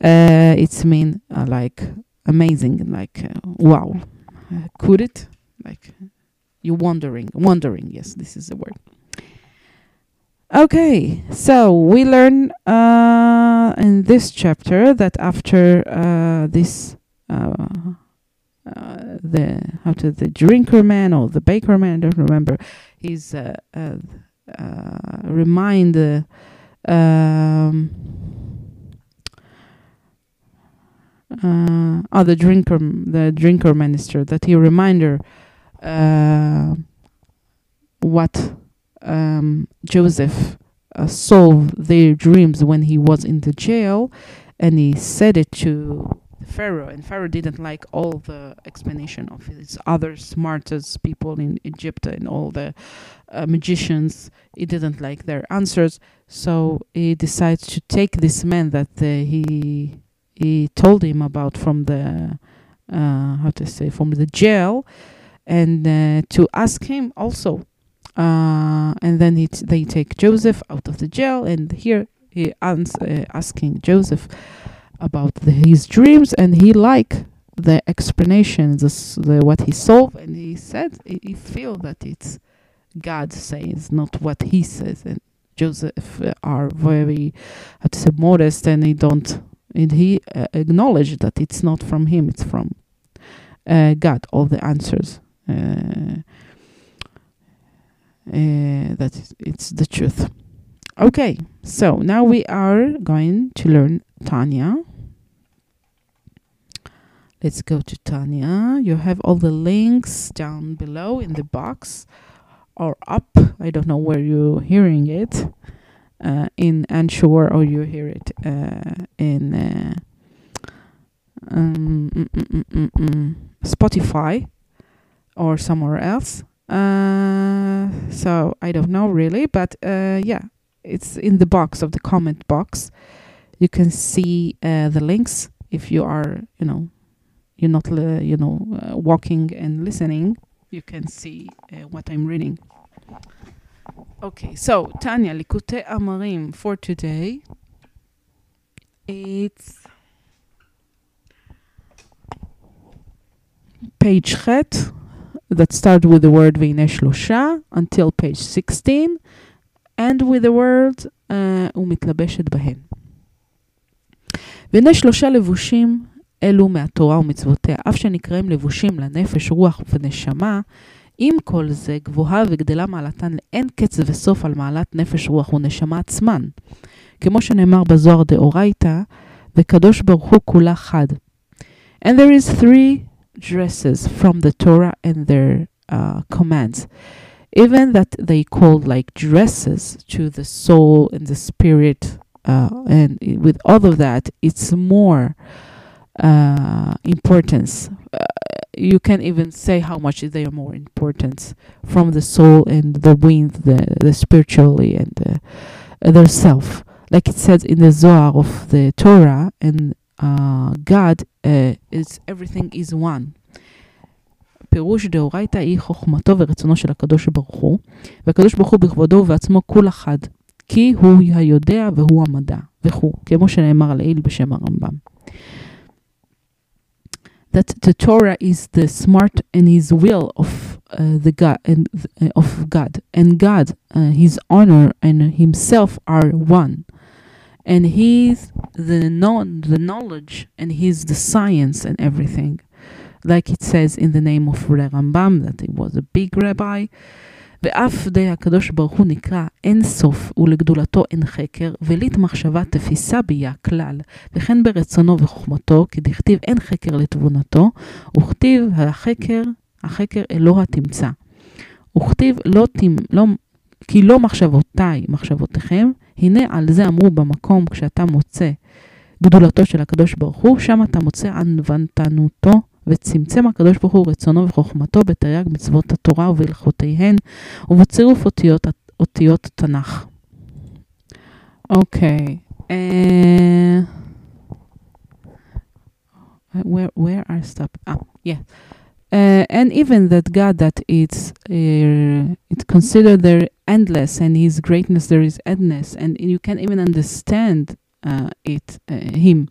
Uh, it's mean uh, like amazing, like uh, wow. Uh, could it? Like you're wondering, wondering. Yes, this is the word. Okay, so we learn uh, in this chapter that after uh, this, uh, uh, the how to the drinker man or the baker man, I don't remember, he's uh, uh, remind the um, oh the drinker the drinker minister that he reminder what um, Joseph uh, solved their dreams when he was in the jail, and he said it to Pharaoh, and Pharaoh didn't like all the explanation of his other smartest people in Egypt and all the uh, magicians. He didn't like their answers, so he decides to take this man that uh, he he told him about from the uh, how to say from the jail, and uh, to ask him also uh, and then they take Joseph out of the jail, and here he ans- uh, asking Joseph about the, his dreams, and he like the explanations, the, what he saw, and he said he, feel that it's God says, not what he says, and Joseph uh, are very, how to say, modest, and he don't, and he uh, acknowledged that it's not from him; it's from uh, God. All the answers. Uh, that it's the truth. Okay, so now we are going to learn Tanya. Let's go to Tanya. You have all the links down below in the box or up. I don't know where you're hearing it uh, in Anchor or you hear it uh, in uh, um, mm, mm, mm Spotify or somewhere else. Uh, so I don't know really, but uh, yeah, it's in the box of the comment box. You can see uh, the links if you are, you know, you're not, you know, uh, walking and listening. You can see uh, what I'm reading. Okay, so Tanya Likute Amarim for today. It's page chet that start with the word והנה שלושה until page 16 and with the word uh, ומתלבשת בהן. והנה שלושה לבושים אלו מהתורה ומצוותיה, אף שנקראים לבושים לנפש, רוח ונשמה, עם כל זה גבוהה וגדלה מעלתן לאין קץ וסוף על מעלת נפש, רוח ונשמה עצמן. כמו שנאמר בזוהר דאורייתא, וקדוש ברוך הוא כולה חד. And there is three dresses from the Torah and their uh, commands. Even that they called like dresses to the soul and the spirit, uh, and with all of that, it's more uh, importance. Uh, you can even say how much they are more important from the soul and the wind, the, the spiritually and the, their self. Like it says in the Zohar of the Torah and uh, God uh, is everything is one. פירוש דאורייתא היא חוכמתו ורצונו של הקדוש ברוך הוא, והקדוש ברוך הוא בכבודו ובעצמו כול אחד, כי הוא היודע והוא המדע, וכו', כמו שנאמר לעיל בשם הרמב"ם. That the Torah is the smart and his will of uh, the God and uh, of God, and God, uh, His honor and Himself are one. And he's the non the knowledge and he's the science and everything. Like it says in the name of Rambam that he was a big rabbi. ואף די הקדוש ברוך הוא נקרא אין סוף ולגדולתו אין חקר, ולית מחשבה תפיסה ביה כלל, וכן ברצונו וחוכמתו, כי דכתיב אין חקר לתבונתו, וכתיב החקר, החקר אלוה תמצא. וכתיב לא, תמ, לא, כי לא מחשבותיי מחשבותיכם, הנה על זה אמרו במקום כשאתה מוצא גדולתו של הקדוש ברוך הוא, שם אתה מוצא ענוונתנותו, וצמצם הקדוש ברוך הוא רצונו וחוכמתו בתרי"ג מצוות התורה ובהלכותיהן, ובצירוף אותיות, אותיות תנ"ך. אוקיי. Okay. Uh, where where are stop? Ah, yeah. Uh, and even that God that it's uh, considered there endless and His greatness there is endless and you can even understand uh, it uh, Him.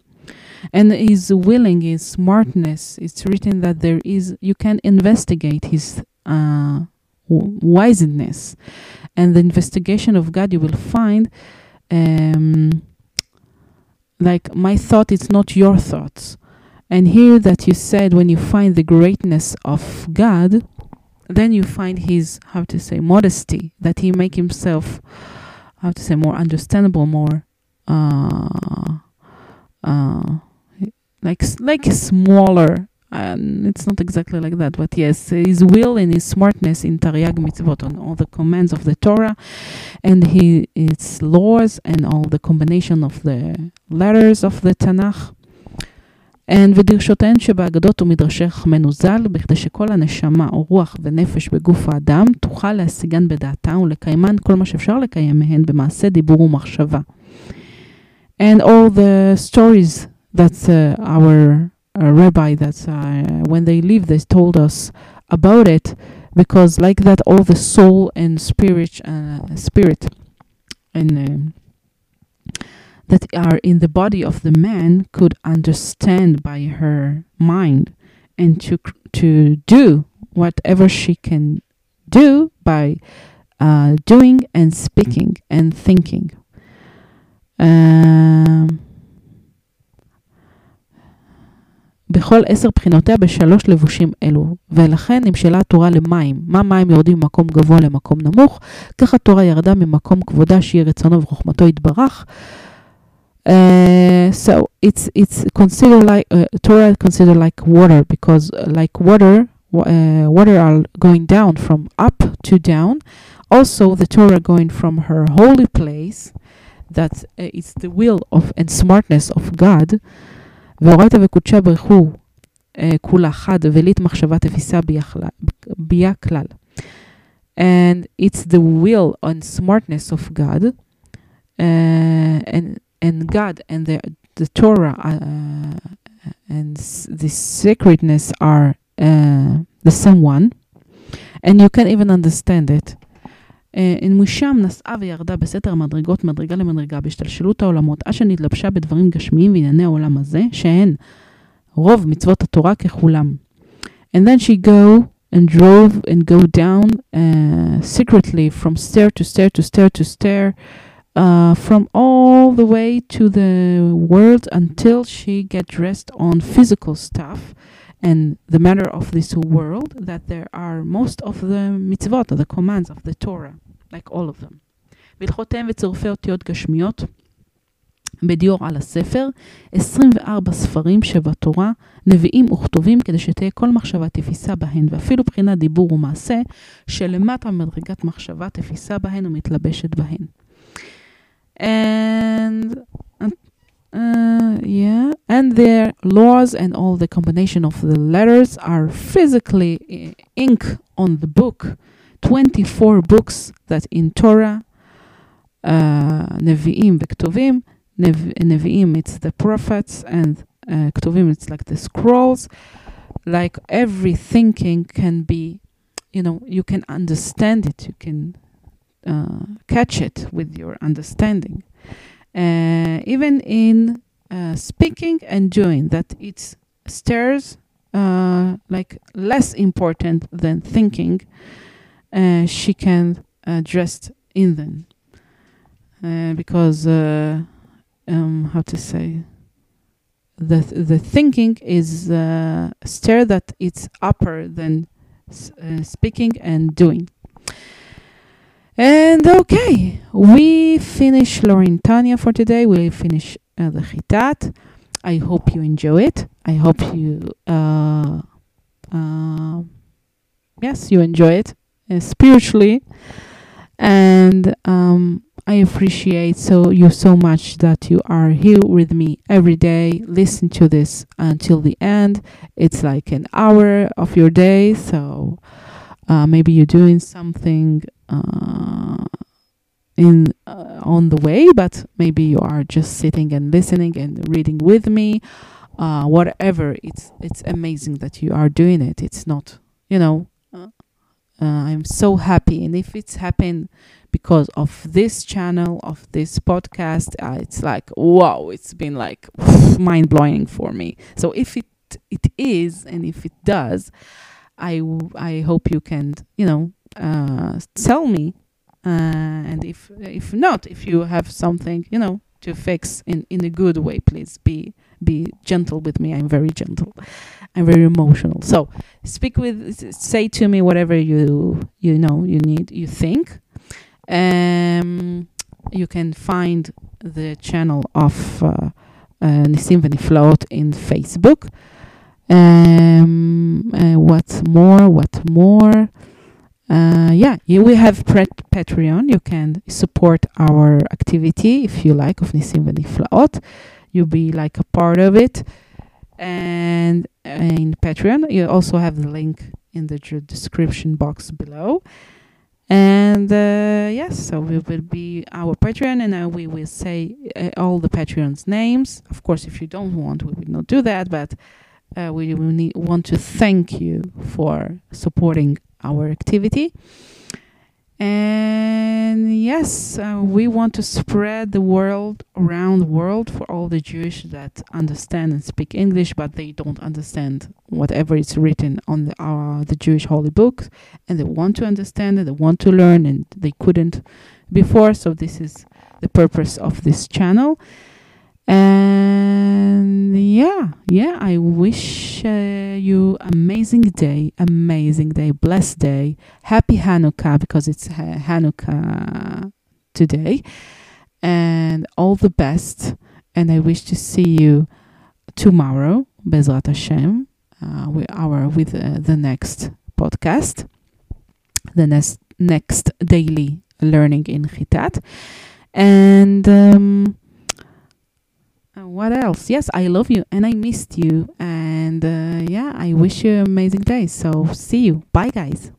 And His willing His smartness it's written that there is you can investigate His uh, wiseness. And the investigation of God you will find um, like my thought is not your thoughts and here that you said when you find the greatness of God, then you find his how to say modesty that he make himself how to say more understandable, more uh, uh, like like smaller. It's not exactly like that, but yes, his will and his smartness in Tariag mitzvot on all the commands of the Torah, and he its laws and all the combination of the letters of the Tanakh הן ודרשותיהן שבאגדות ומדרשי חכמנו ז"ל, בכדי שכל הנשמה או רוח ונפש בגוף האדם תוכל להשיגן בדעתה ולקיימן כל מה שאפשר לקיים מהן במעשה דיבור ומחשבה. And all the stories that uh, our uh, rabbi, that uh, when they live, they told us about it, because like that, all the soul and spirit, uh, spirit, and uh, that are in the body of the man could understand by her mind and to to do whatever she can do by uh, doing and speaking and thinking. Um, בכל עשר בחינותיה בשלוש לבושים אלו, ולכן נמשלה התורה למים. מה מים יורדים ממקום גבוה למקום נמוך, כך התורה ירדה ממקום כבודה שיהיה רצונו וחוכמתו יתברך. Uh, so it's it's considered like uh, Torah considered like water because uh, like water uh, water are going down from up to down. Also, the Torah going from her holy place, that uh, it's the will of and smartness of God. ואורייתא וקודשה ברכו כולה חד ולית מחשבה תפיסה ביה כלל. And it's the will and smartness of God, uh, and and God and the the Torah uh, and the sacredness are uh, the same one, and you can even understand it. Uh, משם נסעה וירדה בסתר המדרגות מדרגה למדרגה בהשתלשלות העולמות, עד שנתלבשה בדברים גשמיים וענייני העולם הזה, שהן רוב מצוות התורה ככולם. And then she go and drove and go down uh, secretly from stair to stair to stair to stair, uh, from all the way to the world until she get dressed on physical stuff and the matter of this world that there are most of the mitzvot, the commands of the Torah, like all of them. בהלכותיהם וצירופי אותיות גשמיות בדיור על הספר, 24 ספרים שבתורה, נביאים וכתובים כדי שתהיה כל מחשבה תפיסה בהן, ואפילו בחינת דיבור ומעשה, שלמטה מדרגת מחשבה תפיסה בהן ומתלבשת בהן. and uh, yeah. And their laws and all the combination of the letters are physically ink on the book. 24 books that in torah uh, nevi'im v'ktuvim nevi'im it's the prophets and uh, ktuvim it's like the scrolls. Like every thinking can be you know you can understand it. You can uh, catch it with your understanding. Uh, even in uh, speaking and doing, that it stirs uh, like less important than thinking, uh, she can dress in them. because, um, how to say, the, the thinking is uh, stir that it's upper than speaking and doing. And okay, we finish Laurentania for today. We finish uh, the Chitat. I hope you enjoy it. I hope you, uh, uh, yes, you enjoy it uh, spiritually. And um, I appreciate so you so much that you are here with me every day. Listen to this until the end. It's like an hour of your day, so uh, maybe you're doing something uh, in uh, on the way, but maybe you are just sitting and listening and reading with me. Uh, whatever, it's it's amazing that you are doing it. It's not, you know. Uh, I'm so happy, and if it's happened because of this channel, of this podcast, uh, it's like wow! It's been like mind blowing for me. So if it it is, and if it does, I I hope you can, you know, uh, tell me. Uh, and if if not, if you have something, you know, to fix in in a good way, please be be gentle with me. I'm very gentle. I'm very emotional. So speak with, say to me whatever you you know you need, you think. Um, you can find the channel of uh, uh, Nisim Veniflaot in Facebook. Um, uh, what more? What more? Uh, yeah, we have Patreon. You can support our activity if you like of Nisim Veniflaot. You'll be like a part of it. And in Patreon, you also have the link in the description box below. And uh, yes, so we will be our Patreon, and uh, we will say uh, all the Patreons' names. Of course, if you don't want, we will not do that. But uh, we will need, want to thank you for supporting our activity. And yes, uh, we want to spread the world around the world for all the Jewish that understand and speak English, but they don't understand whatever is written on the uh, the Jewish holy books, and they want to understand it, they want to learn, and they couldn't before. So this is the purpose of this channel. And yeah, yeah, I wish uh, you amazing day, amazing day, blessed day, happy Hanukkah because it's Hanukkah today, and all the best. And I wish to see you tomorrow, Bezrat Hashem, uh, with our with uh, the next podcast, the next next daily learning in Chitat, and. Um, what else? Yes, I love you and I missed you. And uh, yeah, I wish you an amazing day. So, see you. Bye, guys.